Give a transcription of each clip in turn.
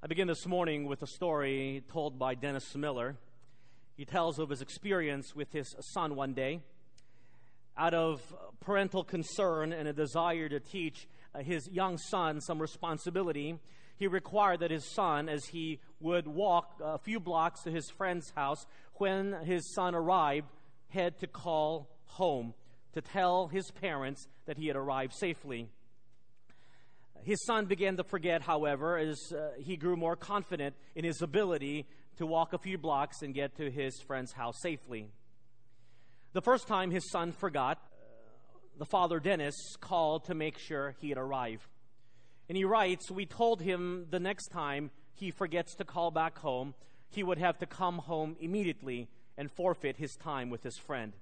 I begin this morning with a story told by Dennis Miller. He tells of his experience with his son one day. Out of parental concern and a desire to teach uh, his young son some responsibility, he required that his son, as he would walk a few blocks to his friend's house, when his son arrived, had to call home to tell his parents that he had arrived safely. His son began to forget, however, as uh, he grew more confident in his ability to walk a few blocks and get to his friend's house safely. The first time his son forgot, uh, the father Dennis called to make sure he had arrived. And he writes, We told him the next time he forgets to call back home, he would have to come home immediately and forfeit his time with his friend.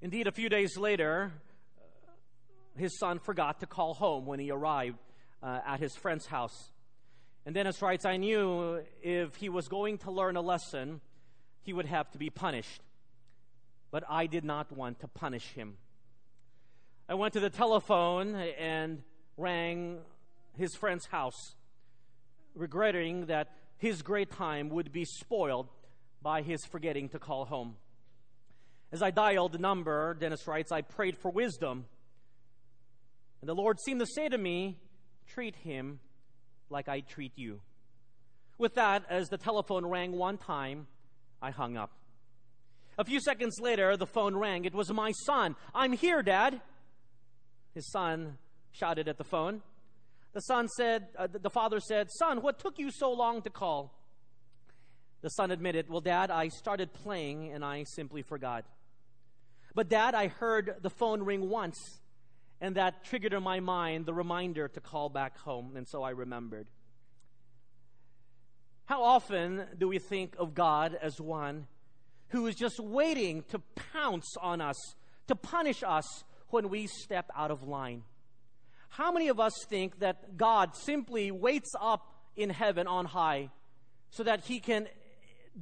Indeed, a few days later, his son forgot to call home when he arrived uh, at his friend's house. And Dennis writes, I knew if he was going to learn a lesson, he would have to be punished. But I did not want to punish him. I went to the telephone and rang his friend's house, regretting that his great time would be spoiled by his forgetting to call home. As I dialed the number, Dennis writes, I prayed for wisdom and the Lord seemed to say to me, Treat him like I treat you. With that, as the telephone rang one time, I hung up. A few seconds later, the phone rang. It was my son. I'm here, Dad. His son shouted at the phone. The son said, uh, the father said, Son, what took you so long to call? The son admitted, Well, Dad, I started playing and I simply forgot. But, Dad, I heard the phone ring once and that triggered in my mind the reminder to call back home, and so I remembered. How often do we think of God as one who is just waiting to pounce on us, to punish us when we step out of line? How many of us think that God simply waits up in heaven on high so that he can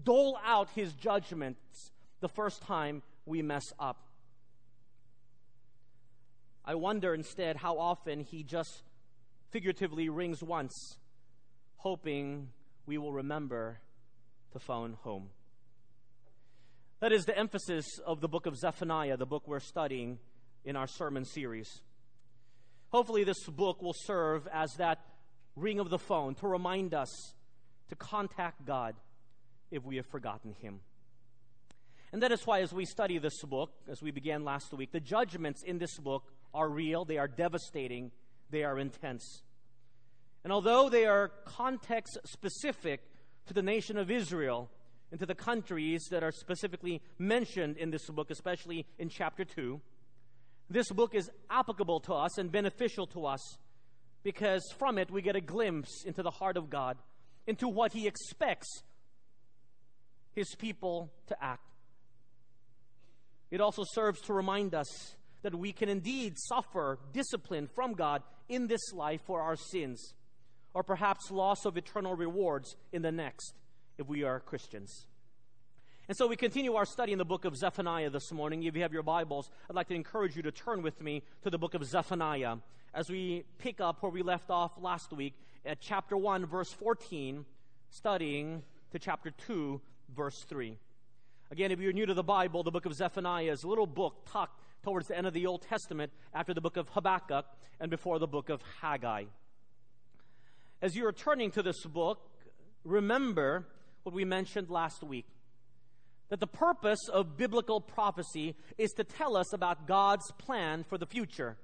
dole out his judgments the first time we mess up? I wonder instead how often he just figuratively rings once, hoping we will remember to phone home. That is the emphasis of the book of Zephaniah, the book we're studying in our sermon series. Hopefully, this book will serve as that ring of the phone to remind us to contact God if we have forgotten Him. And that is why, as we study this book, as we began last week, the judgments in this book are real, they are devastating, they are intense. And although they are context specific to the nation of Israel and to the countries that are specifically mentioned in this book, especially in chapter 2, this book is applicable to us and beneficial to us because from it we get a glimpse into the heart of God, into what He expects His people to act. It also serves to remind us that we can indeed suffer discipline from God in this life for our sins, or perhaps loss of eternal rewards in the next if we are Christians. And so we continue our study in the book of Zephaniah this morning. If you have your Bibles, I'd like to encourage you to turn with me to the book of Zephaniah as we pick up where we left off last week at chapter 1, verse 14, studying to chapter 2, verse 3. Again, if you're new to the Bible, the book of Zephaniah is a little book tucked towards the end of the Old Testament after the book of Habakkuk and before the book of Haggai. As you're turning to this book, remember what we mentioned last week that the purpose of biblical prophecy is to tell us about God's plan for the future.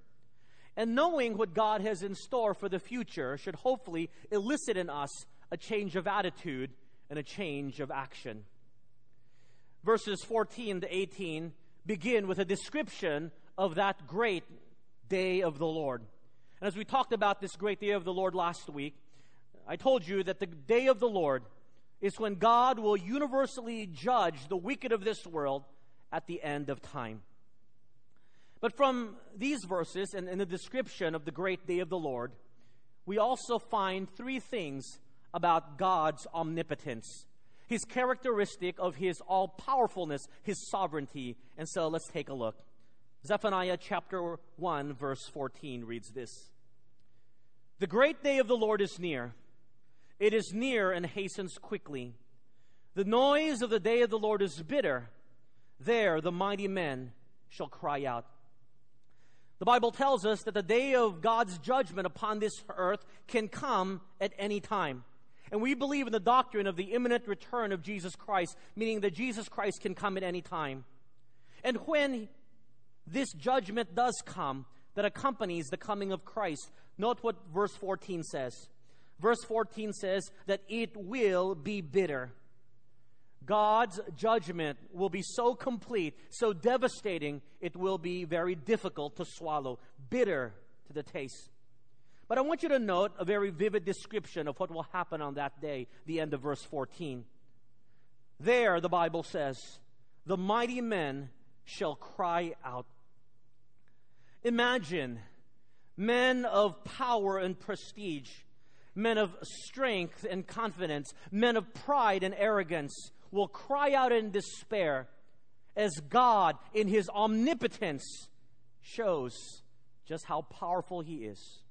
And knowing what God has in store for the future should hopefully elicit in us a change of attitude and a change of action. Verses 14 to 18 begin with a description of that great day of the Lord. And as we talked about this great day of the Lord last week, I told you that the day of the Lord is when God will universally judge the wicked of this world at the end of time. But from these verses and in the description of the great day of the Lord, we also find three things about God's omnipotence his characteristic of his all powerfulness, his sovereignty. And so let's take a look. Zephaniah chapter 1, verse 14 reads this The great day of the Lord is near. It is near and hastens quickly. The noise of the day of the Lord is bitter. There the mighty men shall cry out. The Bible tells us that the day of God's judgment upon this earth can come at any time. And we believe in the doctrine of the imminent return of Jesus Christ, meaning that Jesus Christ can come at any time. And when this judgment does come, that accompanies the coming of Christ, note what verse 14 says. Verse 14 says that it will be bitter. God's judgment will be so complete, so devastating, it will be very difficult to swallow, bitter to the taste. But I want you to note a very vivid description of what will happen on that day, the end of verse 14. There, the Bible says, the mighty men shall cry out. Imagine men of power and prestige, men of strength and confidence, men of pride and arrogance will cry out in despair as God, in his omnipotence, shows just how powerful he is.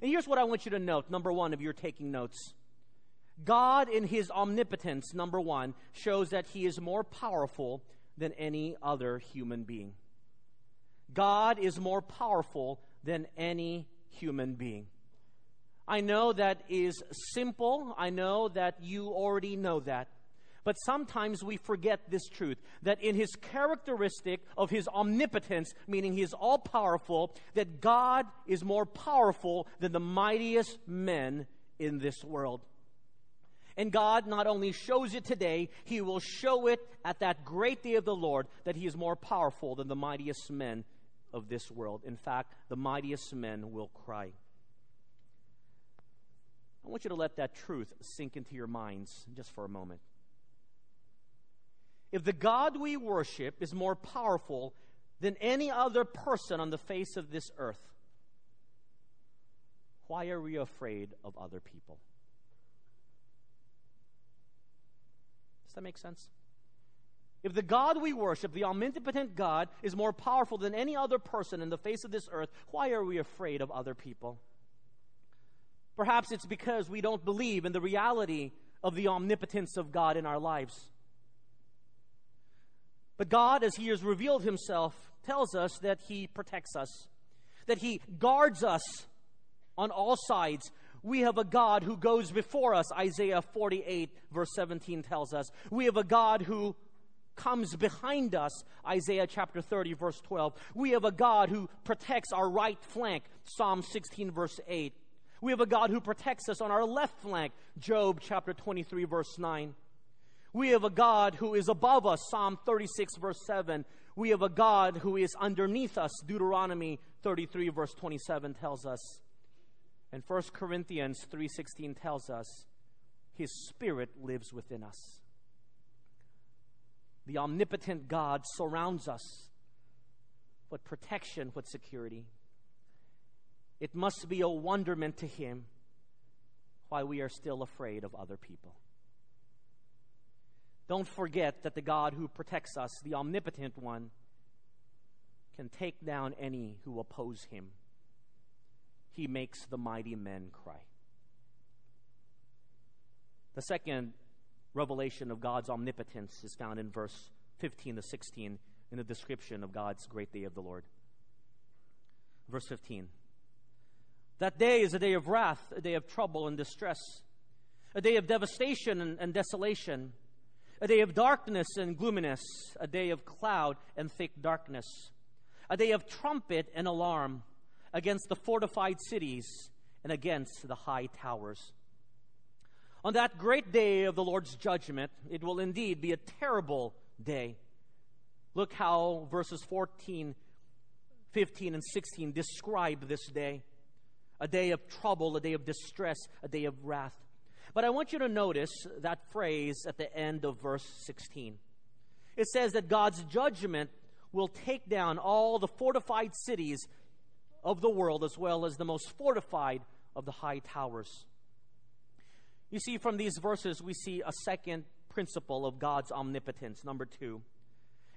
And here's what I want you to note number one, if you're taking notes. God, in his omnipotence, number one, shows that he is more powerful than any other human being. God is more powerful than any human being. I know that is simple. I know that you already know that. But sometimes we forget this truth that in his characteristic of his omnipotence, meaning he is all powerful, that God is more powerful than the mightiest men in this world. And God not only shows it today, He will show it at that great day of the Lord that He is more powerful than the mightiest men of this world. In fact, the mightiest men will cry. I want you to let that truth sink into your minds just for a moment. If the God we worship is more powerful than any other person on the face of this earth, why are we afraid of other people? Does that make sense? If the God we worship, the omnipotent God, is more powerful than any other person in the face of this earth, why are we afraid of other people? Perhaps it's because we don't believe in the reality of the omnipotence of God in our lives. But God, as He has revealed Himself, tells us that He protects us, that He guards us on all sides. We have a God who goes before us, Isaiah 48, verse 17 tells us. We have a God who comes behind us, Isaiah chapter 30, verse 12. We have a God who protects our right flank, Psalm 16, verse 8. We have a God who protects us on our left flank, Job chapter 23, verse 9. We have a God who is above us, Psalm 36, verse 7. We have a God who is underneath us, Deuteronomy 33, verse 27 tells us. And 1 Corinthians 3:16 tells us his spirit lives within us. The omnipotent God surrounds us with protection, with security. It must be a wonderment to him why we are still afraid of other people. Don't forget that the God who protects us, the omnipotent one, can take down any who oppose him. He makes the mighty men cry. The second revelation of God's omnipotence is found in verse 15 to 16 in the description of God's great day of the Lord. Verse 15. That day is a day of wrath, a day of trouble and distress, a day of devastation and, and desolation a day of darkness and gloominess, a day of cloud and thick darkness, a day of trumpet and alarm against the fortified cities and against the high towers. On that great day of the Lord's judgment, it will indeed be a terrible day. Look how verses 14, 15, and 16 describe this day a day of trouble, a day of distress, a day of wrath. But I want you to notice that phrase at the end of verse 16. It says that God's judgment will take down all the fortified cities of the world as well as the most fortified of the high towers. You see, from these verses, we see a second principle of God's omnipotence. Number two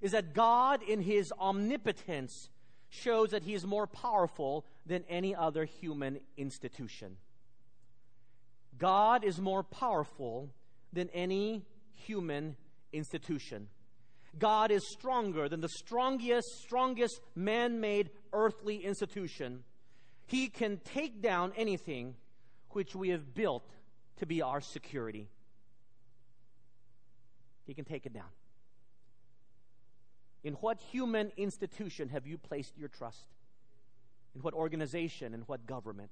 is that God, in his omnipotence, shows that he is more powerful than any other human institution. God is more powerful than any human institution. God is stronger than the strongest, strongest man made earthly institution. He can take down anything which we have built to be our security. He can take it down. In what human institution have you placed your trust? In what organization? In what government?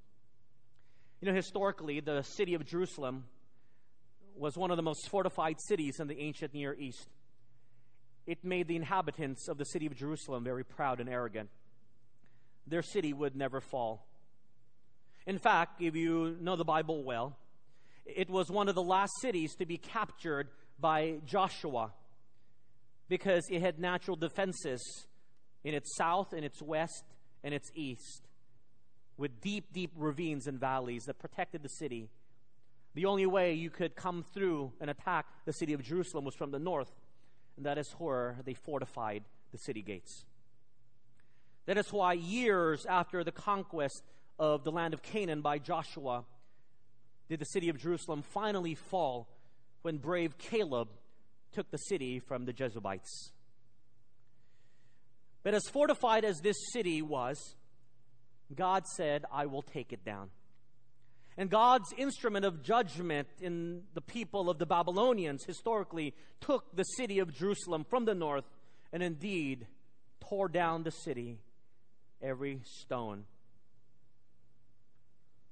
You know, historically, the city of Jerusalem was one of the most fortified cities in the ancient Near East. It made the inhabitants of the city of Jerusalem very proud and arrogant. Their city would never fall. In fact, if you know the Bible well, it was one of the last cities to be captured by Joshua because it had natural defenses in its south, in its west, and its east, with deep, deep ravines and valleys that protected the city. The only way you could come through and attack the city of Jerusalem was from the north, and that is where they fortified the city gates. That is why, years after the conquest of the land of Canaan by Joshua, did the city of Jerusalem finally fall when brave Caleb took the city from the Jebusites. But as fortified as this city was, God said, I will take it down. And God's instrument of judgment in the people of the Babylonians historically took the city of Jerusalem from the north and indeed tore down the city, every stone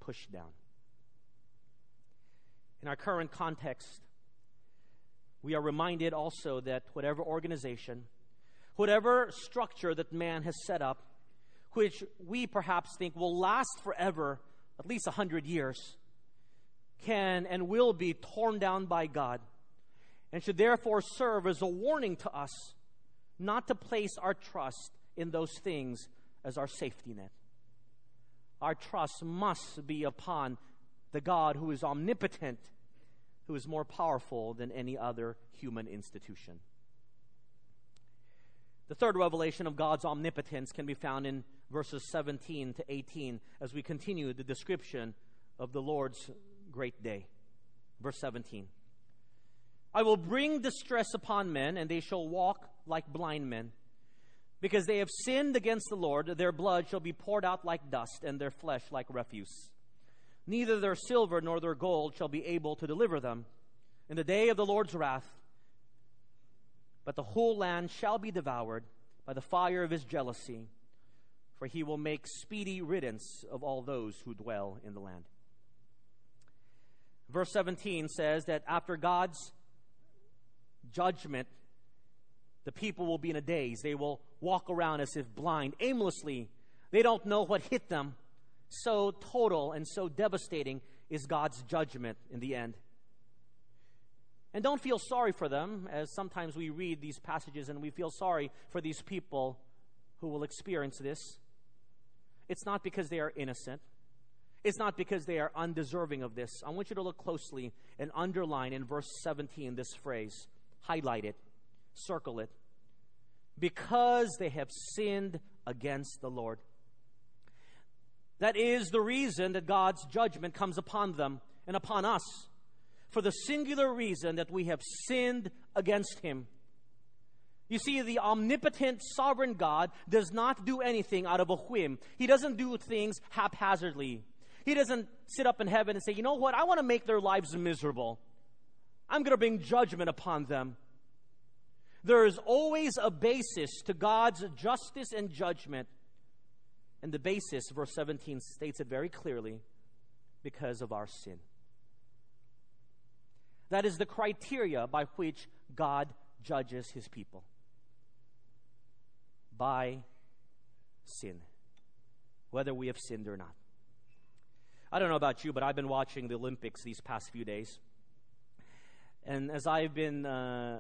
pushed down. In our current context, we are reminded also that whatever organization, whatever structure that man has set up, which we perhaps think will last forever, at least a hundred years, can and will be torn down by God, and should therefore serve as a warning to us not to place our trust in those things as our safety net. Our trust must be upon the God who is omnipotent who is more powerful than any other human institution. The third revelation of God's omnipotence can be found in verses 17 to 18 as we continue the description of the Lord's great day. Verse 17 I will bring distress upon men, and they shall walk like blind men. Because they have sinned against the Lord, their blood shall be poured out like dust, and their flesh like refuse. Neither their silver nor their gold shall be able to deliver them in the day of the Lord's wrath. But the whole land shall be devoured by the fire of his jealousy, for he will make speedy riddance of all those who dwell in the land. Verse 17 says that after God's judgment, the people will be in a daze. They will walk around as if blind, aimlessly. They don't know what hit them so total and so devastating is God's judgment in the end. And don't feel sorry for them, as sometimes we read these passages and we feel sorry for these people who will experience this. It's not because they are innocent. It's not because they are undeserving of this. I want you to look closely and underline in verse 17 this phrase. Highlight it, circle it. Because they have sinned against the Lord. That is the reason that God's judgment comes upon them and upon us. For the singular reason that we have sinned against Him. You see, the omnipotent, sovereign God does not do anything out of a whim. He doesn't do things haphazardly. He doesn't sit up in heaven and say, you know what, I want to make their lives miserable. I'm going to bring judgment upon them. There is always a basis to God's justice and judgment. And the basis, verse 17 states it very clearly because of our sin. That is the criteria by which God judges his people. By sin. Whether we have sinned or not. I don't know about you, but I've been watching the Olympics these past few days. And as I've been uh,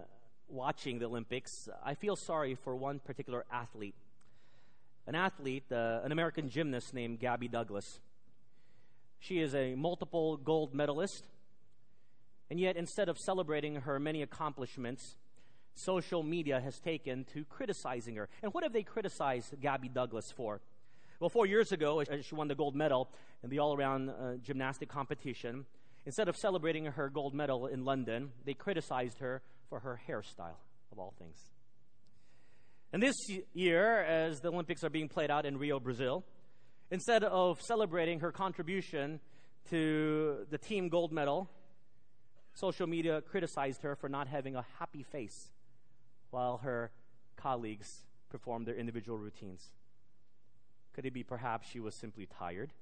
watching the Olympics, I feel sorry for one particular athlete an athlete, uh, an American gymnast named Gabby Douglas. She is a multiple gold medalist, and yet instead of celebrating her many accomplishments, social media has taken to criticizing her. And what have they criticized Gabby Douglas for? Well, four years ago, she won the gold medal in the all around uh, gymnastic competition. Instead of celebrating her gold medal in London, they criticized her for her hairstyle, of all things. And this year, as the Olympics are being played out in Rio, Brazil, instead of celebrating her contribution to the team gold medal, social media criticized her for not having a happy face while her colleagues performed their individual routines. Could it be perhaps she was simply tired?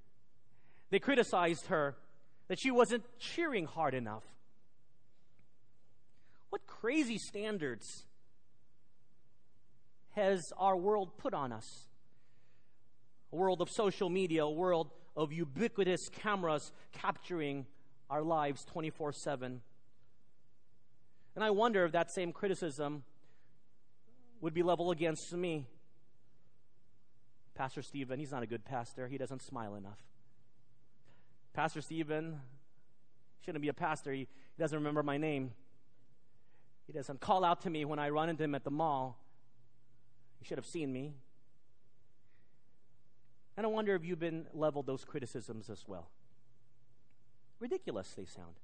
They criticized her that she wasn't cheering hard enough. What crazy standards has our world put on us? A world of social media, a world of ubiquitous cameras capturing our lives 24 7. And I wonder if that same criticism would be leveled against me. Pastor Stephen, he's not a good pastor. He doesn't smile enough. Pastor Stephen shouldn't be a pastor. He, he doesn't remember my name. He doesn't call out to me when I run into him at the mall. He should have seen me. And I wonder if you've been leveled those criticisms as well. Ridiculous they sound.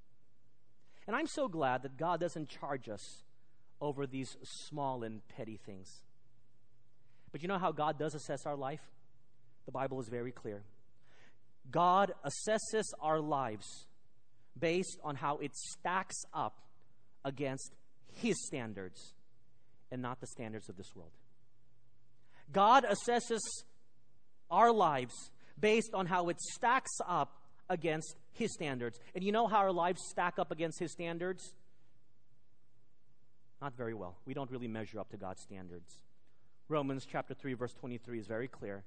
And I'm so glad that God doesn't charge us over these small and petty things. But you know how God does assess our life? The Bible is very clear. God assesses our lives based on how it stacks up against His standards and not the standards of this world. God assesses our lives based on how it stacks up against His standards. And you know how our lives stack up against His standards? Not very well. We don't really measure up to God's standards. Romans chapter 3, verse 23 is very clear.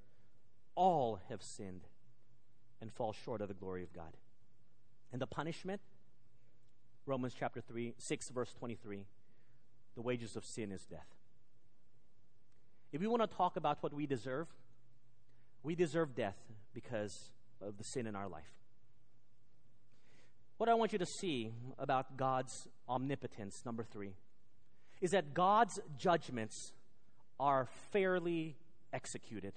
All have sinned and fall short of the glory of God. And the punishment, Romans chapter 3, 6, verse 23, the wages of sin is death. If we want to talk about what we deserve, we deserve death because of the sin in our life. What I want you to see about God's omnipotence, number three, is that God's judgments are fairly executed.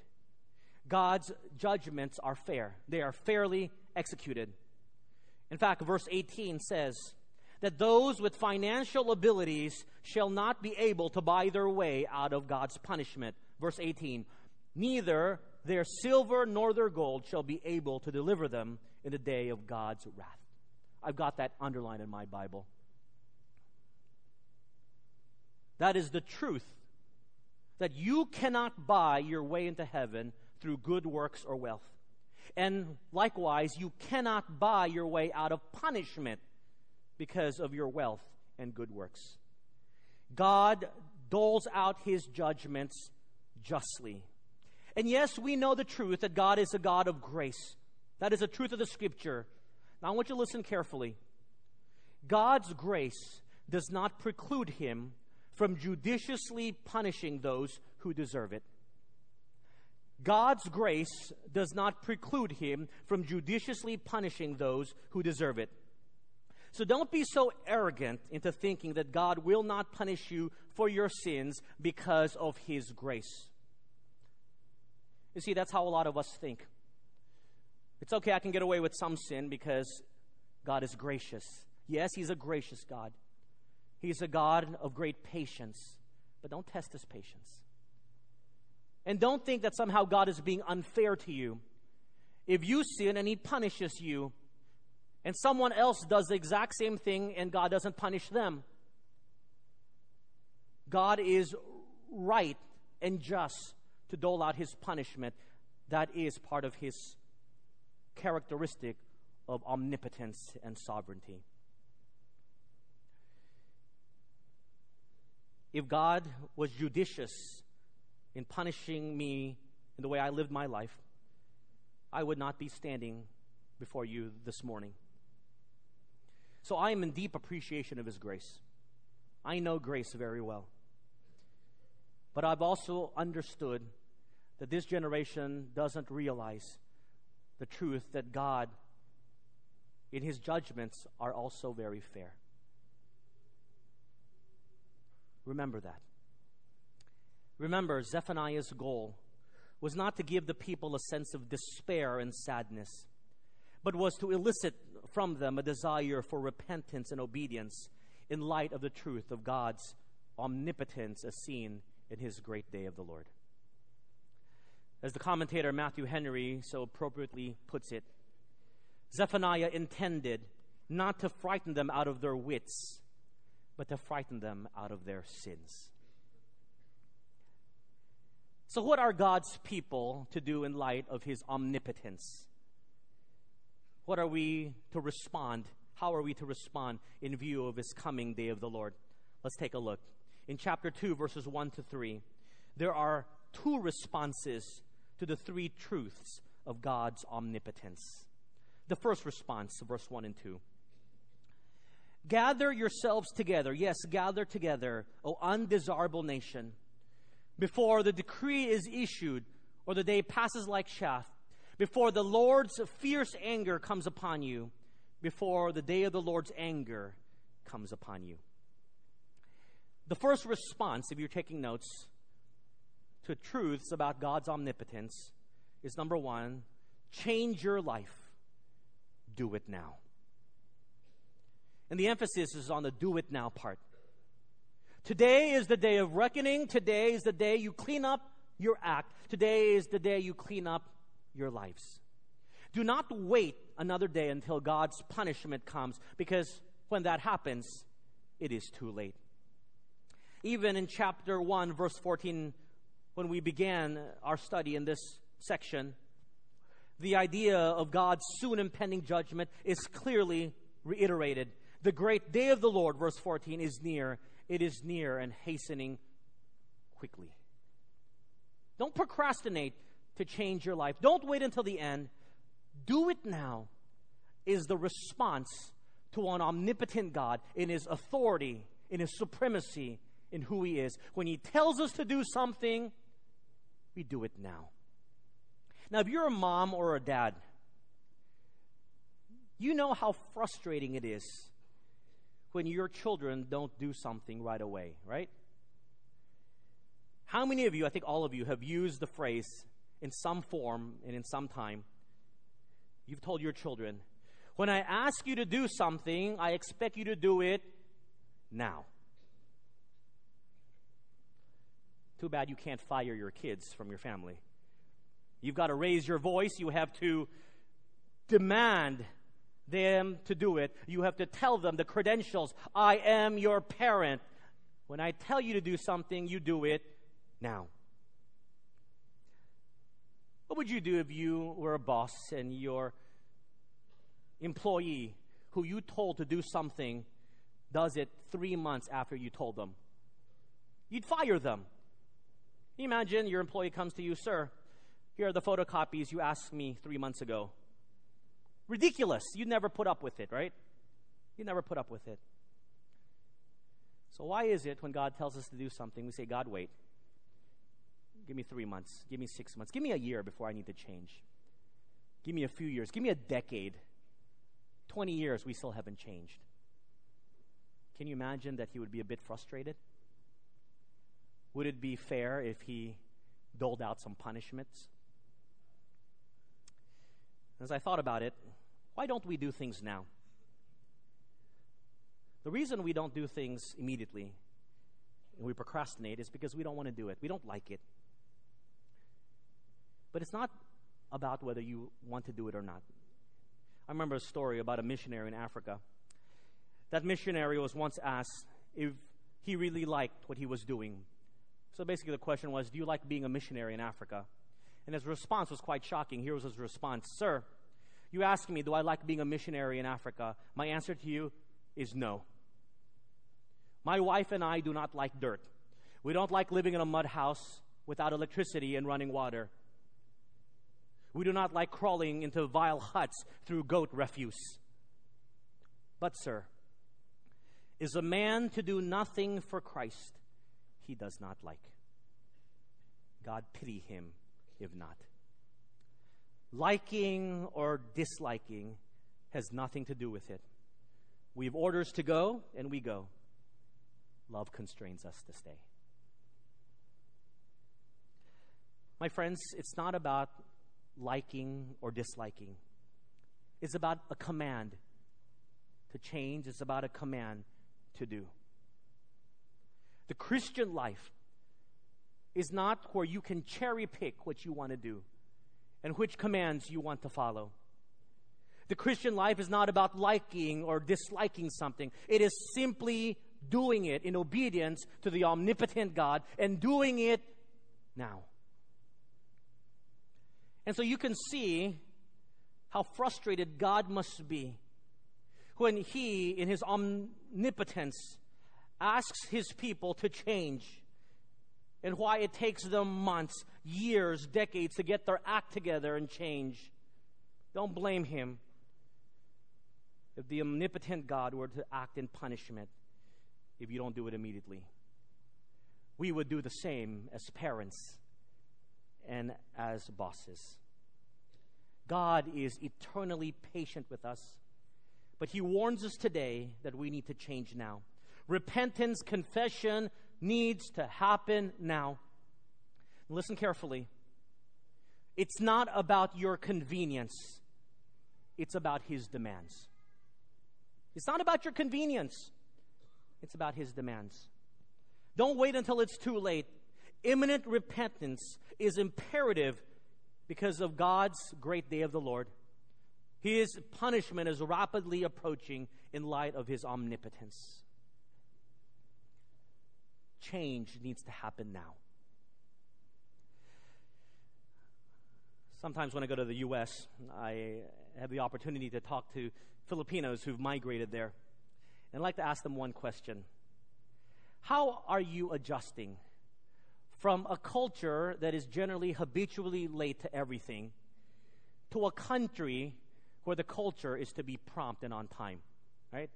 God's judgments are fair, they are fairly executed. In fact, verse 18 says that those with financial abilities shall not be able to buy their way out of God's punishment. Verse 18 Neither their silver nor their gold shall be able to deliver them in the day of God's wrath. I've got that underlined in my Bible. That is the truth that you cannot buy your way into heaven through good works or wealth. And likewise, you cannot buy your way out of punishment because of your wealth and good works. God doles out his judgments justly. And yes, we know the truth that God is a God of grace. That is the truth of the scripture. Now, I want you to listen carefully. God's grace does not preclude him from judiciously punishing those who deserve it. God's grace does not preclude him from judiciously punishing those who deserve it. So don't be so arrogant into thinking that God will not punish you for your sins because of his grace. You see, that's how a lot of us think. It's okay, I can get away with some sin because God is gracious. Yes, he's a gracious God. He's a God of great patience, but don't test his patience. And don't think that somehow God is being unfair to you. If you sin and he punishes you, and someone else does the exact same thing and God doesn't punish them, God is right and just to dole out his punishment. That is part of his characteristic of omnipotence and sovereignty. If God was judicious in punishing me in the way I lived my life, I would not be standing before you this morning. So I am in deep appreciation of His grace. I know grace very well. But I've also understood that this generation doesn't realize the truth that God, in His judgments, are also very fair. Remember that. Remember, Zephaniah's goal was not to give the people a sense of despair and sadness, but was to elicit from them a desire for repentance and obedience in light of the truth of God's omnipotence as seen in his great day of the Lord. As the commentator Matthew Henry so appropriately puts it, Zephaniah intended not to frighten them out of their wits, but to frighten them out of their sins. So, what are God's people to do in light of his omnipotence? What are we to respond? How are we to respond in view of his coming day of the Lord? Let's take a look. In chapter 2, verses 1 to 3, there are two responses to the three truths of God's omnipotence. The first response, verse 1 and 2. Gather yourselves together, yes, gather together, O undesirable nation, before the decree is issued or the day passes like chaff, before the Lord's fierce anger comes upon you, before the day of the Lord's anger comes upon you. The first response, if you're taking notes, to truths about God's omnipotence is number one, change your life. Do it now. And the emphasis is on the do it now part. Today is the day of reckoning. Today is the day you clean up your act. Today is the day you clean up your lives. Do not wait another day until God's punishment comes, because when that happens, it is too late. Even in chapter 1, verse 14, when we began our study in this section, the idea of God's soon impending judgment is clearly reiterated. The great day of the Lord, verse 14, is near. It is near and hastening quickly. Don't procrastinate to change your life. Don't wait until the end. Do it now, is the response to an omnipotent God in his authority, in his supremacy, in who he is. When he tells us to do something, we do it now. Now, if you're a mom or a dad, you know how frustrating it is when your children don't do something right away, right? How many of you, I think all of you, have used the phrase in some form and in some time? You've told your children, when I ask you to do something, I expect you to do it now. Too bad you can't fire your kids from your family. You've got to raise your voice. You have to demand them to do it. You have to tell them the credentials. I am your parent. When I tell you to do something, you do it now. What would you do if you were a boss and your employee who you told to do something does it three months after you told them? You'd fire them. imagine your employee comes to you, sir, here are the photocopies you asked me three months ago. Ridiculous. You never put up with it, right? You never put up with it. So, why is it when God tells us to do something, we say, God, wait. Give me three months. Give me six months. Give me a year before I need to change. Give me a few years. Give me a decade. 20 years, we still haven't changed. Can you imagine that he would be a bit frustrated? Would it be fair if he doled out some punishments? As I thought about it, why don't we do things now? The reason we don't do things immediately and we procrastinate is because we don't want to do it. We don't like it. But it's not about whether you want to do it or not. I remember a story about a missionary in Africa. That missionary was once asked if he really liked what he was doing. So basically, the question was Do you like being a missionary in Africa? And his response was quite shocking. Here was his response Sir, you ask me, do I like being a missionary in Africa? My answer to you is no. My wife and I do not like dirt. We don't like living in a mud house without electricity and running water. We do not like crawling into vile huts through goat refuse. But, sir, is a man to do nothing for Christ he does not like? God pity him if not. Liking or disliking has nothing to do with it. We have orders to go, and we go. Love constrains us to stay. My friends, it's not about liking or disliking, it's about a command to change, it's about a command to do. The Christian life is not where you can cherry pick what you want to do and which commands you want to follow. The Christian life is not about liking or disliking something. It is simply doing it in obedience to the omnipotent God and doing it now. And so you can see how frustrated God must be when He, in His omnipotence, asks His people to change and why it takes them months, years, decades to get their act together and change. Don't blame Him. If the omnipotent God were to act in punishment, if you don't do it immediately, we would do the same as parents and as bosses. God is eternally patient with us, but He warns us today that we need to change now. Repentance, confession needs to happen now. Listen carefully. It's not about your convenience, it's about His demands. It's not about your convenience, it's about His demands. Don't wait until it's too late. Imminent repentance is imperative because of God's great day of the Lord. His punishment is rapidly approaching in light of His omnipotence. Change needs to happen now. Sometimes when I go to the U.S., I have the opportunity to talk to Filipinos who've migrated there. And I'd like to ask them one question How are you adjusting from a culture that is generally habitually late to everything to a country where the culture is to be prompt and on time? Right?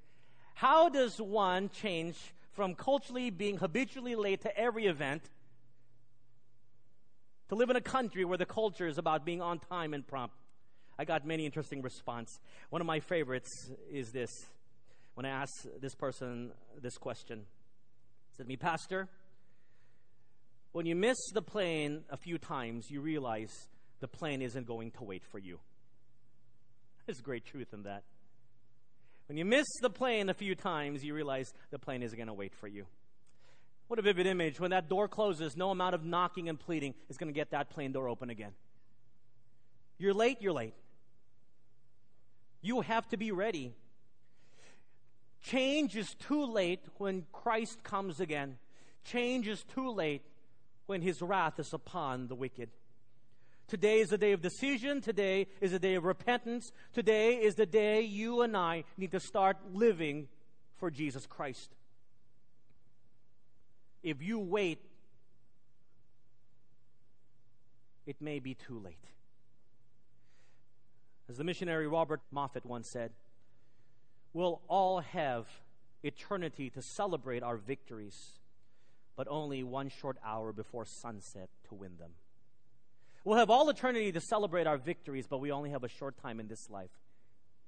How does one change from culturally being habitually late to every event to live in a country where the culture is about being on time and prompt? I got many interesting response. One of my favorites is this. When I asked this person this question, said me, Pastor, when you miss the plane a few times, you realize the plane isn't going to wait for you. There's great truth in that. When you miss the plane a few times, you realize the plane isn't going to wait for you. What a vivid image. When that door closes, no amount of knocking and pleading is going to get that plane door open again. You're late, you're late. You have to be ready. Change is too late when Christ comes again. Change is too late when his wrath is upon the wicked. Today is the day of decision. Today is the day of repentance. Today is the day you and I need to start living for Jesus Christ. If you wait, it may be too late. As the missionary Robert Moffat once said, we'll all have eternity to celebrate our victories but only one short hour before sunset to win them. We'll have all eternity to celebrate our victories, but we only have a short time in this life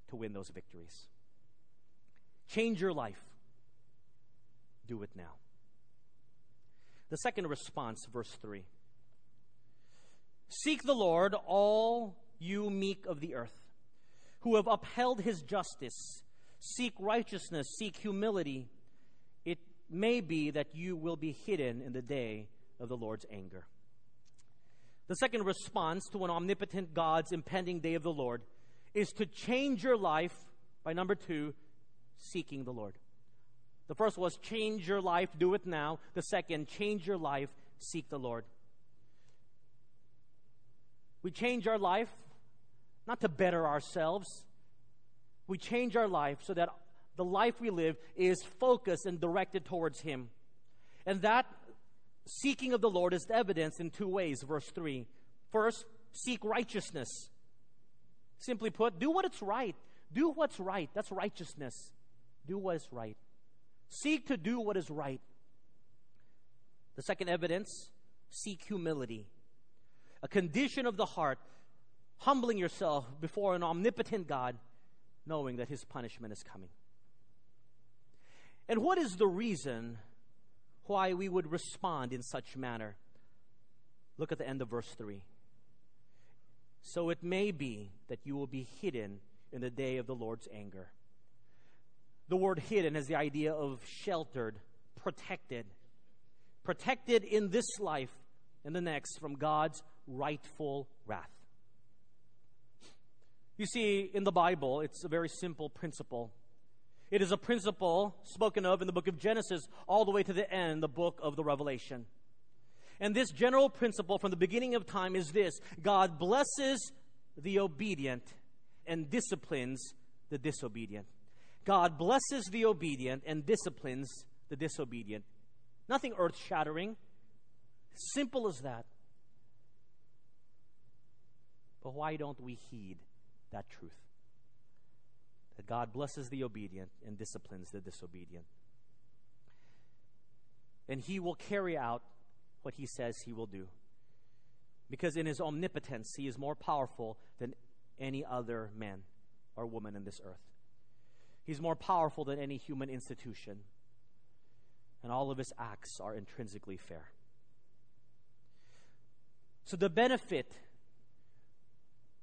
to win those victories. Change your life. Do it now. The second response, verse 3 Seek the Lord, all you meek of the earth, who have upheld his justice. Seek righteousness, seek humility It may be that you will be hidden in the day of the Lord's anger. The second response to an omnipotent God's impending day of the Lord is to change your life by number two, seeking the Lord. The first was change your life, do it now. The second, change your life, seek the Lord. We change our life not to better ourselves. We change our life so that the life we live is focused and directed towards Him. And that seeking of the Lord is evidenced in two ways. Verse 3. First, seek righteousness. Simply put, do what it's right. Do what's right. That's righteousness. Do what is right. Seek to do what is right. The second evidence, seek humility. A condition of the heart, humbling yourself before an omnipotent God, knowing that his punishment is coming. And what is the reason why we would respond in such manner? Look at the end of verse 3. So it may be that you will be hidden in the day of the Lord's anger. The word hidden has the idea of sheltered, protected. Protected in this life and the next from God's rightful wrath. You see, in the Bible, it's a very simple principle. It is a principle spoken of in the book of Genesis all the way to the end, the book of the Revelation. And this general principle from the beginning of time is this God blesses the obedient and disciplines the disobedient. God blesses the obedient and disciplines the disobedient. Nothing earth shattering. Simple as that. But why don't we heed that truth? That God blesses the obedient and disciplines the disobedient. And He will carry out what He says He will do. Because in His omnipotence, He is more powerful than any other man or woman in this earth. He's more powerful than any human institution. And all of his acts are intrinsically fair. So, the benefit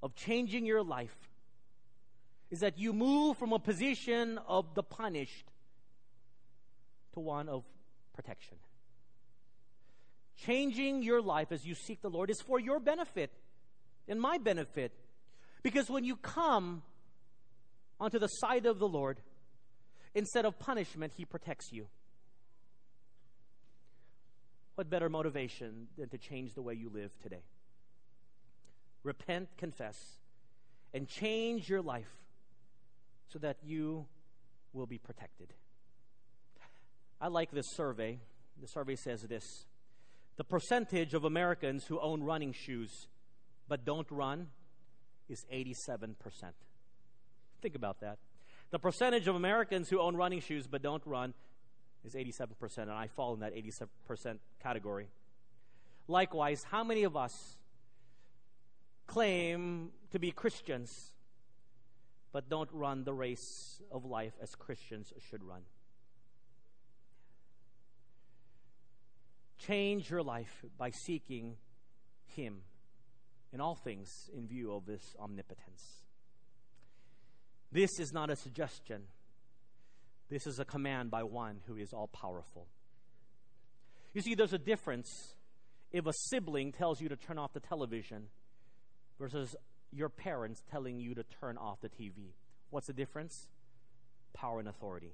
of changing your life is that you move from a position of the punished to one of protection. Changing your life as you seek the Lord is for your benefit and my benefit. Because when you come onto the side of the Lord, instead of punishment, He protects you. What better motivation than to change the way you live today? Repent, confess, and change your life so that you will be protected. I like this survey. The survey says this The percentage of Americans who own running shoes but don't run is 87%. Think about that. The percentage of Americans who own running shoes but don't run is 87%, and I fall in that 87% category. Likewise, how many of us claim to be Christians but don't run the race of life as Christians should run? Change your life by seeking Him in all things in view of His omnipotence. This is not a suggestion. This is a command by one who is all powerful. You see, there's a difference if a sibling tells you to turn off the television versus your parents telling you to turn off the TV. What's the difference? Power and authority.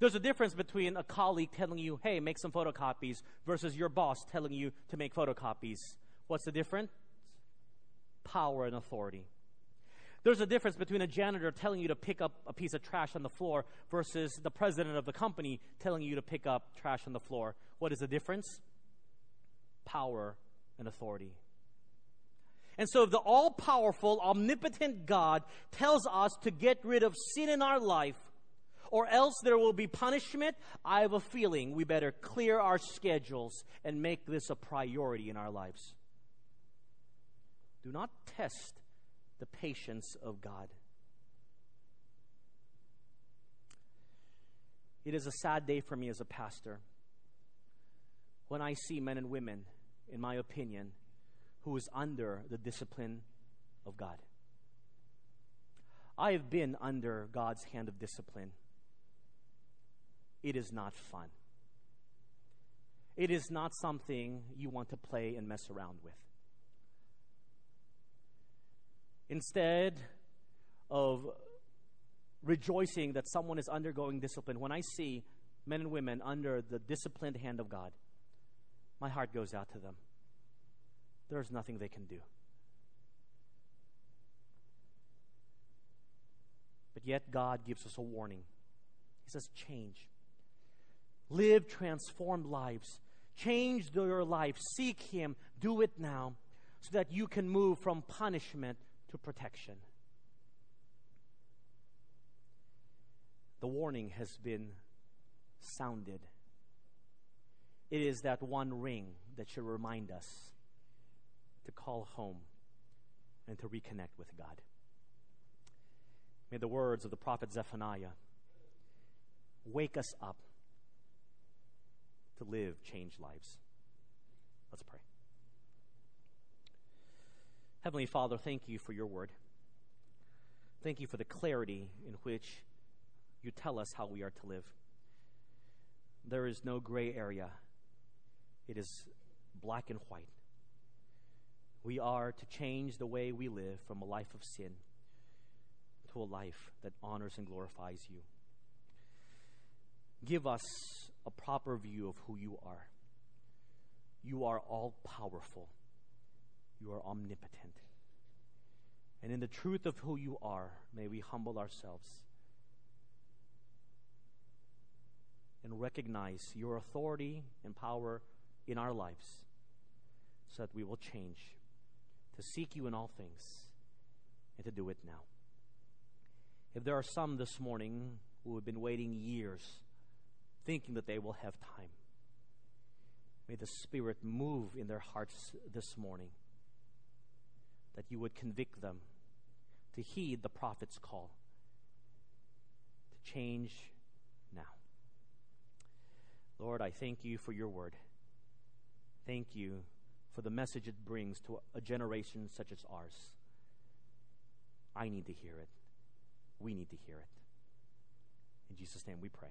There's a difference between a colleague telling you, hey, make some photocopies, versus your boss telling you to make photocopies. What's the difference? Power and authority. There's a difference between a janitor telling you to pick up a piece of trash on the floor versus the president of the company telling you to pick up trash on the floor. What is the difference? Power and authority. And so, if the all powerful, omnipotent God tells us to get rid of sin in our life, or else there will be punishment, I have a feeling we better clear our schedules and make this a priority in our lives. Do not test the patience of God. It is a sad day for me as a pastor when I see men and women, in my opinion, who is under the discipline of God. I have been under God's hand of discipline. It is not fun. It is not something you want to play and mess around with. Instead of rejoicing that someone is undergoing discipline, when I see men and women under the disciplined hand of God, my heart goes out to them. There's nothing they can do. But yet, God gives us a warning. He says, change. Live transformed lives. Change your life. Seek Him. Do it now so that you can move from punishment to protection. The warning has been sounded. It is that one ring that should remind us to call home and to reconnect with God. May the words of the prophet Zephaniah wake us up to live changed lives. Let's pray. Heavenly Father, thank you for your word. Thank you for the clarity in which You tell us how we are to live. There is no gray area, it is black and white. We are to change the way we live from a life of sin to a life that honors and glorifies you. Give us a proper view of who you are. You are all powerful, you are omnipotent. And in the truth of who you are, may we humble ourselves and recognize your authority and power in our lives so that we will change to seek you in all things and to do it now. If there are some this morning who have been waiting years thinking that they will have time, may the Spirit move in their hearts this morning that you would convict them to heed the prophet's call to change now. Lord, I thank you for your word. Thank you for the message it brings to a generation such as ours. I need to hear it. We need to hear it. In Jesus' name we pray.